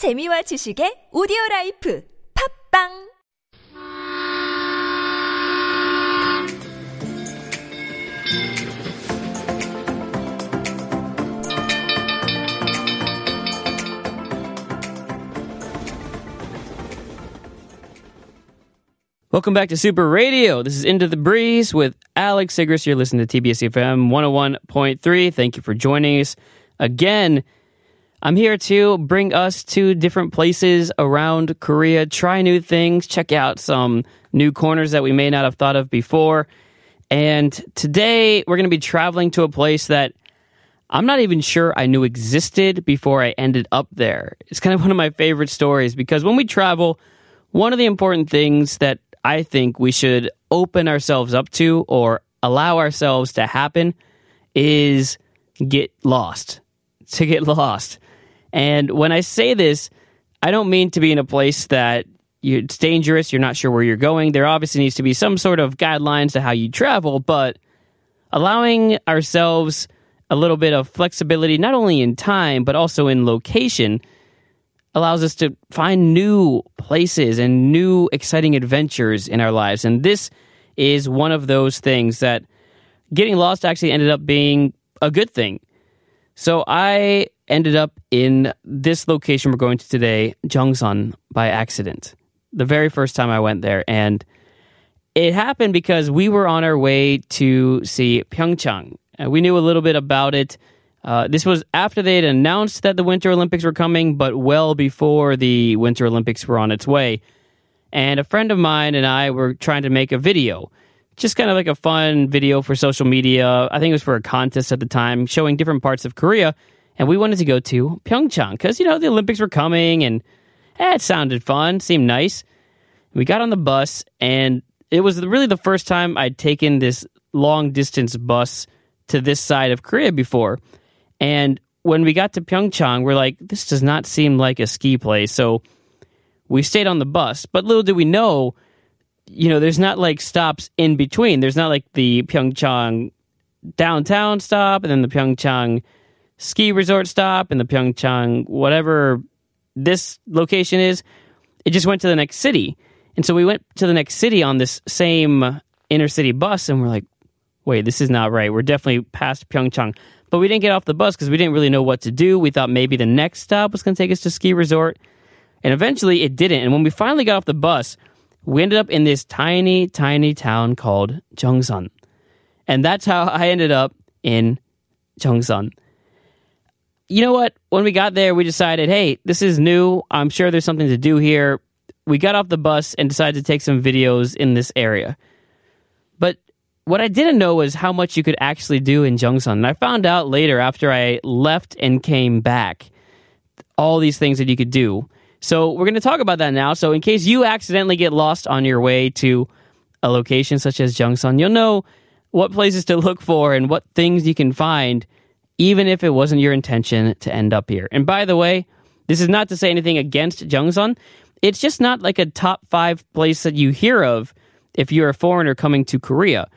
재미와 지식의 오디오 라이프 팝빵 Welcome back to Super Radio. This is Into the Breeze with Alex Sigrist. You're listening to TBS FM 101.3. Thank you for joining us again. I'm here to bring us to different places around Korea, try new things, check out some new corners that we may not have thought of before. And today we're going to be traveling to a place that I'm not even sure I knew existed before I ended up there. It's kind of one of my favorite stories because when we travel, one of the important things that I think we should open ourselves up to or allow ourselves to happen is get lost. To get lost. And when I say this, I don't mean to be in a place that you, it's dangerous, you're not sure where you're going. There obviously needs to be some sort of guidelines to how you travel, but allowing ourselves a little bit of flexibility, not only in time, but also in location, allows us to find new places and new exciting adventures in our lives. And this is one of those things that getting lost actually ended up being a good thing. So I ended up in this location we're going to today, Jeongseon, by accident. The very first time I went there. And it happened because we were on our way to see Pyeongchang. And we knew a little bit about it. Uh, this was after they had announced that the Winter Olympics were coming, but well before the Winter Olympics were on its way. And a friend of mine and I were trying to make a video, just kind of like a fun video for social media. I think it was for a contest at the time, showing different parts of Korea. And we wanted to go to Pyeongchang because, you know, the Olympics were coming and eh, it sounded fun, seemed nice. We got on the bus, and it was really the first time I'd taken this long distance bus to this side of Korea before. And when we got to Pyeongchang, we're like, this does not seem like a ski place. So we stayed on the bus. But little did we know, you know, there's not like stops in between. There's not like the Pyeongchang downtown stop and then the Pyeongchang ski resort stop and the Pyeongchang whatever this location is. It just went to the next city. And so we went to the next city on this same inner city bus and we're like, wait, this is not right. We're definitely past Pyeongchang. But we didn't get off the bus because we didn't really know what to do. We thought maybe the next stop was going to take us to ski resort. And eventually it didn't. And when we finally got off the bus, we ended up in this tiny, tiny town called Jeongseon. And that's how I ended up in Jeongseon. You know what? When we got there, we decided, hey, this is new. I'm sure there's something to do here. We got off the bus and decided to take some videos in this area. But what I didn't know was how much you could actually do in Jeongseon. And I found out later after I left and came back all these things that you could do. So we're going to talk about that now. So in case you accidentally get lost on your way to a location such as Jeongseon, you'll know what places to look for and what things you can find, even if it wasn't your intention to end up here. And by the way, this is not to say anything against Jeongseon. It's just not like a top five place that you hear of if you're a foreigner coming to Korea.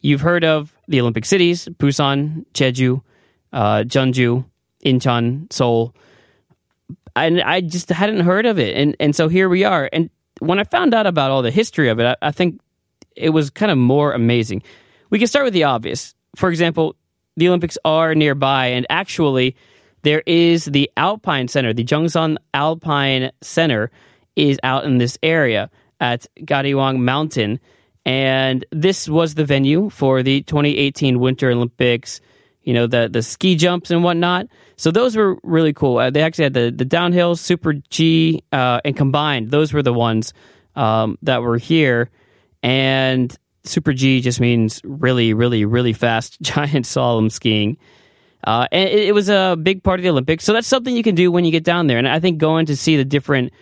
You've heard of the Olympic cities Busan, Jeju, uh, Jeonju, Incheon, Seoul. And I just hadn't heard of it. And, and so here we are. And when I found out about all the history of it, I, I think it was kind of more amazing. We can start with the obvious. For example, the Olympics are nearby, and actually, there is the Alpine Center. The Jeongseon Alpine Center is out in this area at Gariwang Mountain. And this was the venue for the 2018 Winter Olympics, you know, the, the ski jumps and whatnot. So those were really cool. Uh, they actually had the, the downhill, Super G, uh, and combined, those were the ones um, that were here. And Super G just means really, really, really fast giant slalom skiing. Uh, and it, it, was a big part of the Olympics. So that's something you can do when you get down there. And I think going to see the different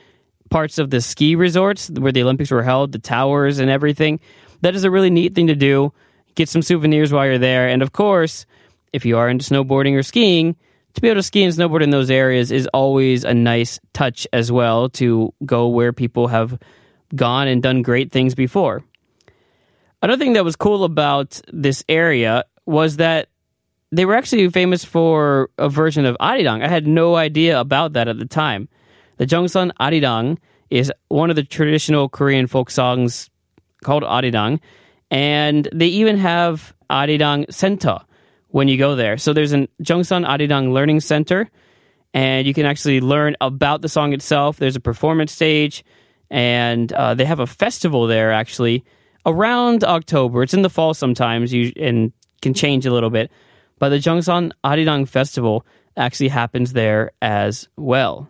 parts of the ski resorts where the Olympics were held, the towers and everything, that is a really neat thing to do. Get some souvenirs while you're there. And of course, if you are into snowboarding or skiing, to be able to ski and snowboard in those areas is always a nice touch as well to go where people have gone and done great things before. Another thing that was cool about this area was that they were actually famous for a version of Arirang. I had no idea about that at the time. The Jeongseon Arirang is one of the traditional Korean folk songs called Arirang, and they even have Arirang Center when you go there. So there's a Jeongseon Arirang Learning Center, and you can actually learn about the song itself. There's a performance stage, and uh, they have a festival there actually around October. It's in the fall sometimes, you, and can change a little bit. But the Jeongseon Arirang Festival actually happens there as well.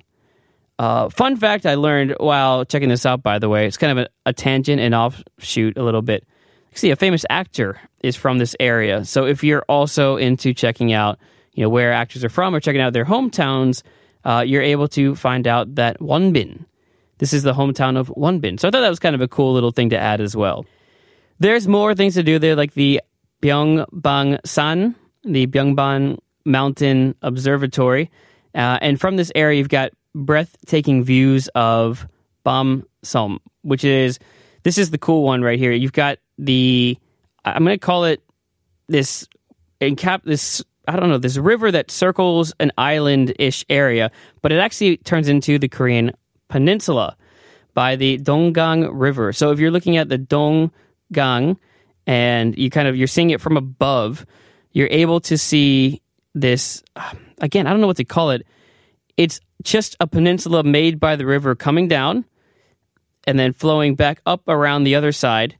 Uh, fun fact I learned while checking this out, by the way, it's kind of a, a tangent and offshoot a little bit. See, a famous actor is from this area. So if you're also into checking out, you know, where actors are from or checking out their hometowns, uh, you're able to find out that Wonbin, this is the hometown of Wonbin. So I thought that was kind of a cool little thing to add as well. There's more things to do there, like the Byeongbang San, the Byeongbang Mountain Observatory. Uh, and from this area, you've got breathtaking views of Bam Som, which is this is the cool one right here. You've got the I'm going to call it this encap this I don't know this river that circles an island ish area, but it actually turns into the Korean peninsula by the Donggang River. So if you're looking at the Donggang and you kind of you're seeing it from above, you're able to see this again. I don't know what to call it. It's just a peninsula made by the river coming down and then flowing back up around the other side.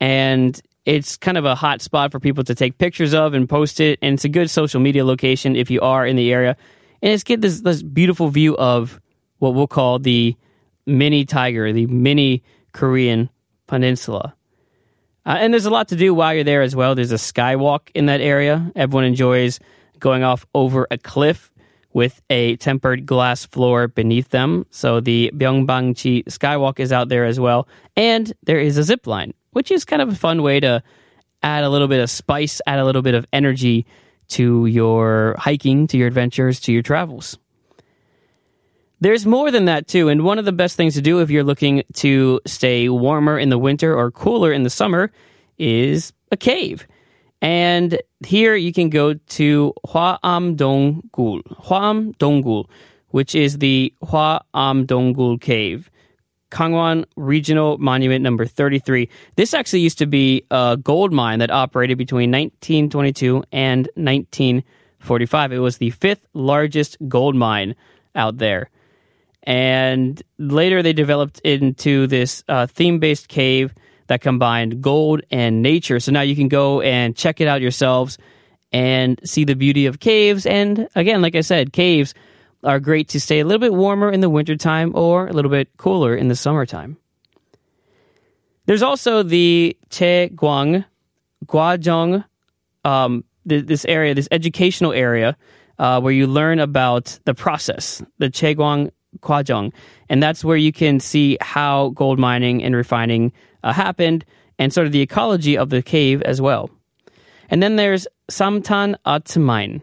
And it's kind of a hot spot for people to take pictures of and post it. And it's a good social media location if you are in the area. And it's get this, this beautiful view of what we'll call the mini tiger, the mini Korean peninsula. Uh, and there's a lot to do while you're there as well. There's a skywalk in that area. Everyone enjoys going off over a cliff with a tempered glass floor beneath them. So the Byeongbangchi Skywalk is out there as well. And there is a zip line, which is kind of a fun way to add a little bit of spice, add a little bit of energy to your hiking, to your adventures, to your travels. There's more than that too, and one of the best things to do if you're looking to stay warmer in the winter or cooler in the summer is a cave. And here you can go to Hwaamdonggul, Hwaamdonggul, which is the Hwaamdonggul Cave. Kangwon Regional Monument number 33. This actually used to be a gold mine that operated between 1922 and 1945. It was the fifth largest gold mine out there. And later they developed into this uh, theme based cave that combined gold and nature. So now you can go and check it out yourselves and see the beauty of caves. And again, like I said, caves are great to stay a little bit warmer in the wintertime or a little bit cooler in the summertime. There's also the Che Guang Gwajong, um, this area, this educational area, uh, where you learn about the process, the Cheguang Kwajong. And that's where you can see how gold mining and refining uh, happened and sort of the ecology of the cave as well. And then there's Samtan Art Mine.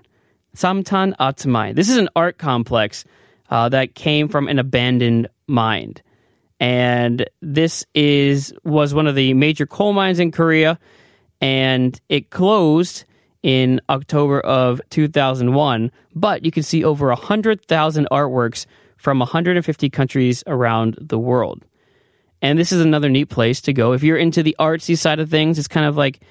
Samtan Art Mine. This is an art complex uh, that came from an abandoned mine. And this is was one of the major coal mines in Korea, and it closed in October of 2001. But you can see over 100,000 artworks from 150 countries around the world. And this is another neat place to go. If you're into the artsy side of things, it's kind of like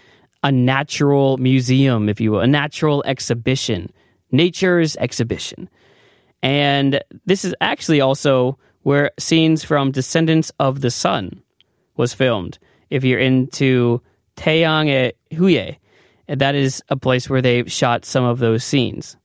a natural museum, if you will, a natural exhibition, nature's exhibition. And this is actually also where scenes from Descendants of the Sun was filmed. If you're into Taeyang Huye, that is a place where they shot some of those scenes.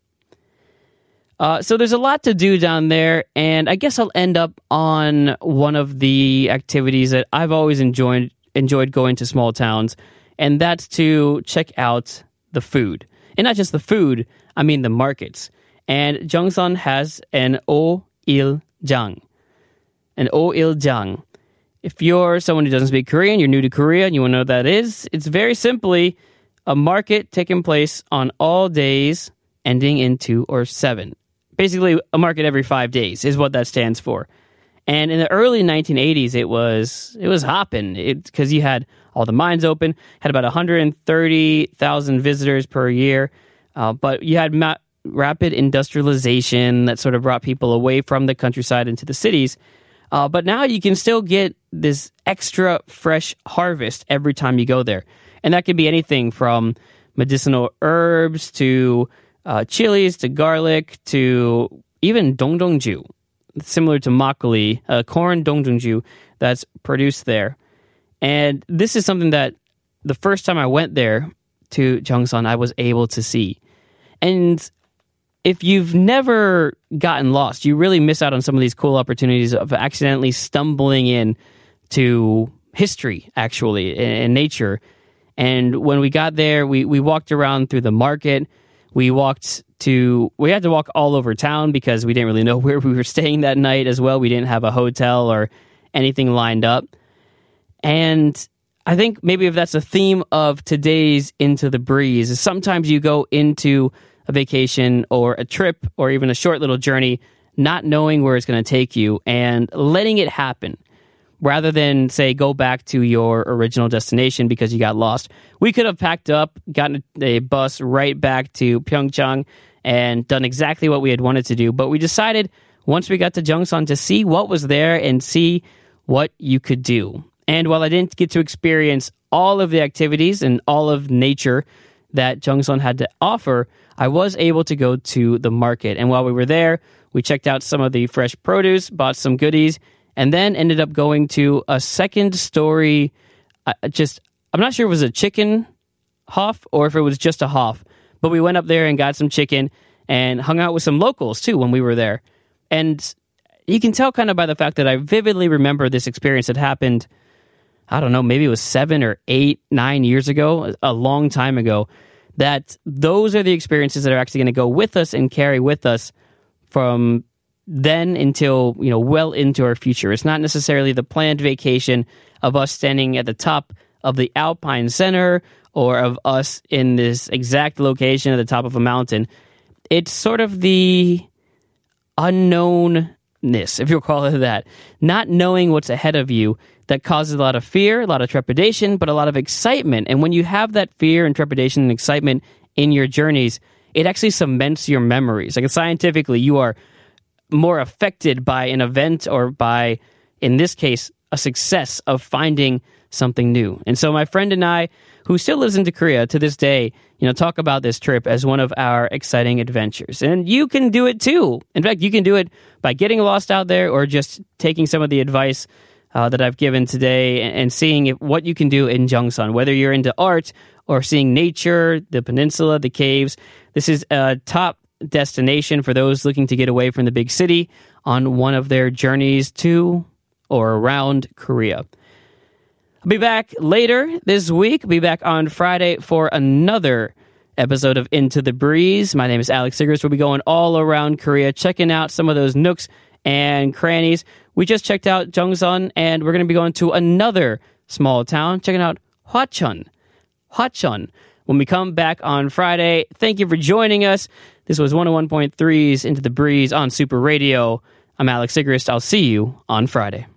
Uh, so there's a lot to do down there, and I guess I'll end up on one of the activities that I've always enjoyed enjoyed going to small towns, and that's to check out the food, and not just the food. I mean the markets. And Jeongseon has an O Il Jang, an O Il Jang. If you're someone who doesn't speak Korean, you're new to Korea, and you want to know what that is, it's very simply a market taking place on all days ending in two or seven basically a market every five days is what that stands for. And in the early 1980s, it was it was hopping because you had all the mines open, had about 130,000 visitors per year, uh, but you had ma- rapid industrialization that sort of brought people away from the countryside into the cities. Uh, but now you can still get this extra fresh harvest every time you go there. And that could be anything from medicinal herbs to uh, chilies to garlic to even dongdongju, similar to makgeolli, uh, corn dongdongju that's produced there. And this is something that the first time I went there to Jeongseon, I was able to see. And if you've never gotten lost, you really miss out on some of these cool opportunities of accidentally stumbling in to history, actually, in nature. And when we got there, we, we walked around through the market. We walked to, we had to walk all over town because we didn't really know where we were staying that night as well. We didn't have a hotel or anything lined up. And I think maybe if that's a theme of today's Into the Breeze, is sometimes you go into a vacation or a trip or even a short little journey, not knowing where it's going to take you and letting it happen rather than say go back to your original destination because you got lost. We could have packed up, gotten a bus right back to Pyeongchang and done exactly what we had wanted to do, but we decided once we got to Jeongseon to see what was there and see what you could do. And while I didn't get to experience all of the activities and all of nature that Jeongseon had to offer, I was able to go to the market. And while we were there, we checked out some of the fresh produce, bought some goodies, and then ended up going to a second story. Uh, just, I'm not sure if it was a chicken hof or if it was just a hof, but we went up there and got some chicken and hung out with some locals too when we were there. And you can tell kind of by the fact that I vividly remember this experience that happened. I don't know, maybe it was seven or eight, nine years ago, a long time ago that those are the experiences that are actually going to go with us and carry with us from then until you know well into our future. It's not necessarily the planned vacation of us standing at the top of the Alpine Center or of us in this exact location at the top of a mountain. It's sort of the unknownness, if you'll call it that, not knowing what's ahead of you that causes a lot of fear, a lot of trepidation, but a lot of excitement. And when you have that fear and trepidation and excitement in your journeys, it actually cements your memories. Like scientifically, you are more affected by an event or by, in this case, a success of finding something new. And so my friend and I, who still lives in Korea to this day, you know, talk about this trip as one of our exciting adventures. And you can do it too. In fact, you can do it by getting lost out there or just taking some of the advice uh, that I've given today and, seeing if, what you can do in Jeongseon, whether you're into art or seeing nature, the peninsula, the caves. This is a top destination for those looking to get away from the big city on one of their journeys to or around Korea. I'll be back later this week. I'll be back on Friday for another episode of Into the Breeze. My name is Alex Sigrist. We'll be going all around Korea, checking out some of those nooks and crannies. We just checked out Jeongseon, and we're going to be going to another small town, checking out Hwacheon. Hwacheon when we come back on Friday. Thank you for joining us. This was 101.3's Into the Breeze on Super Radio. I'm Alex Sigrist. I'll see you on Friday.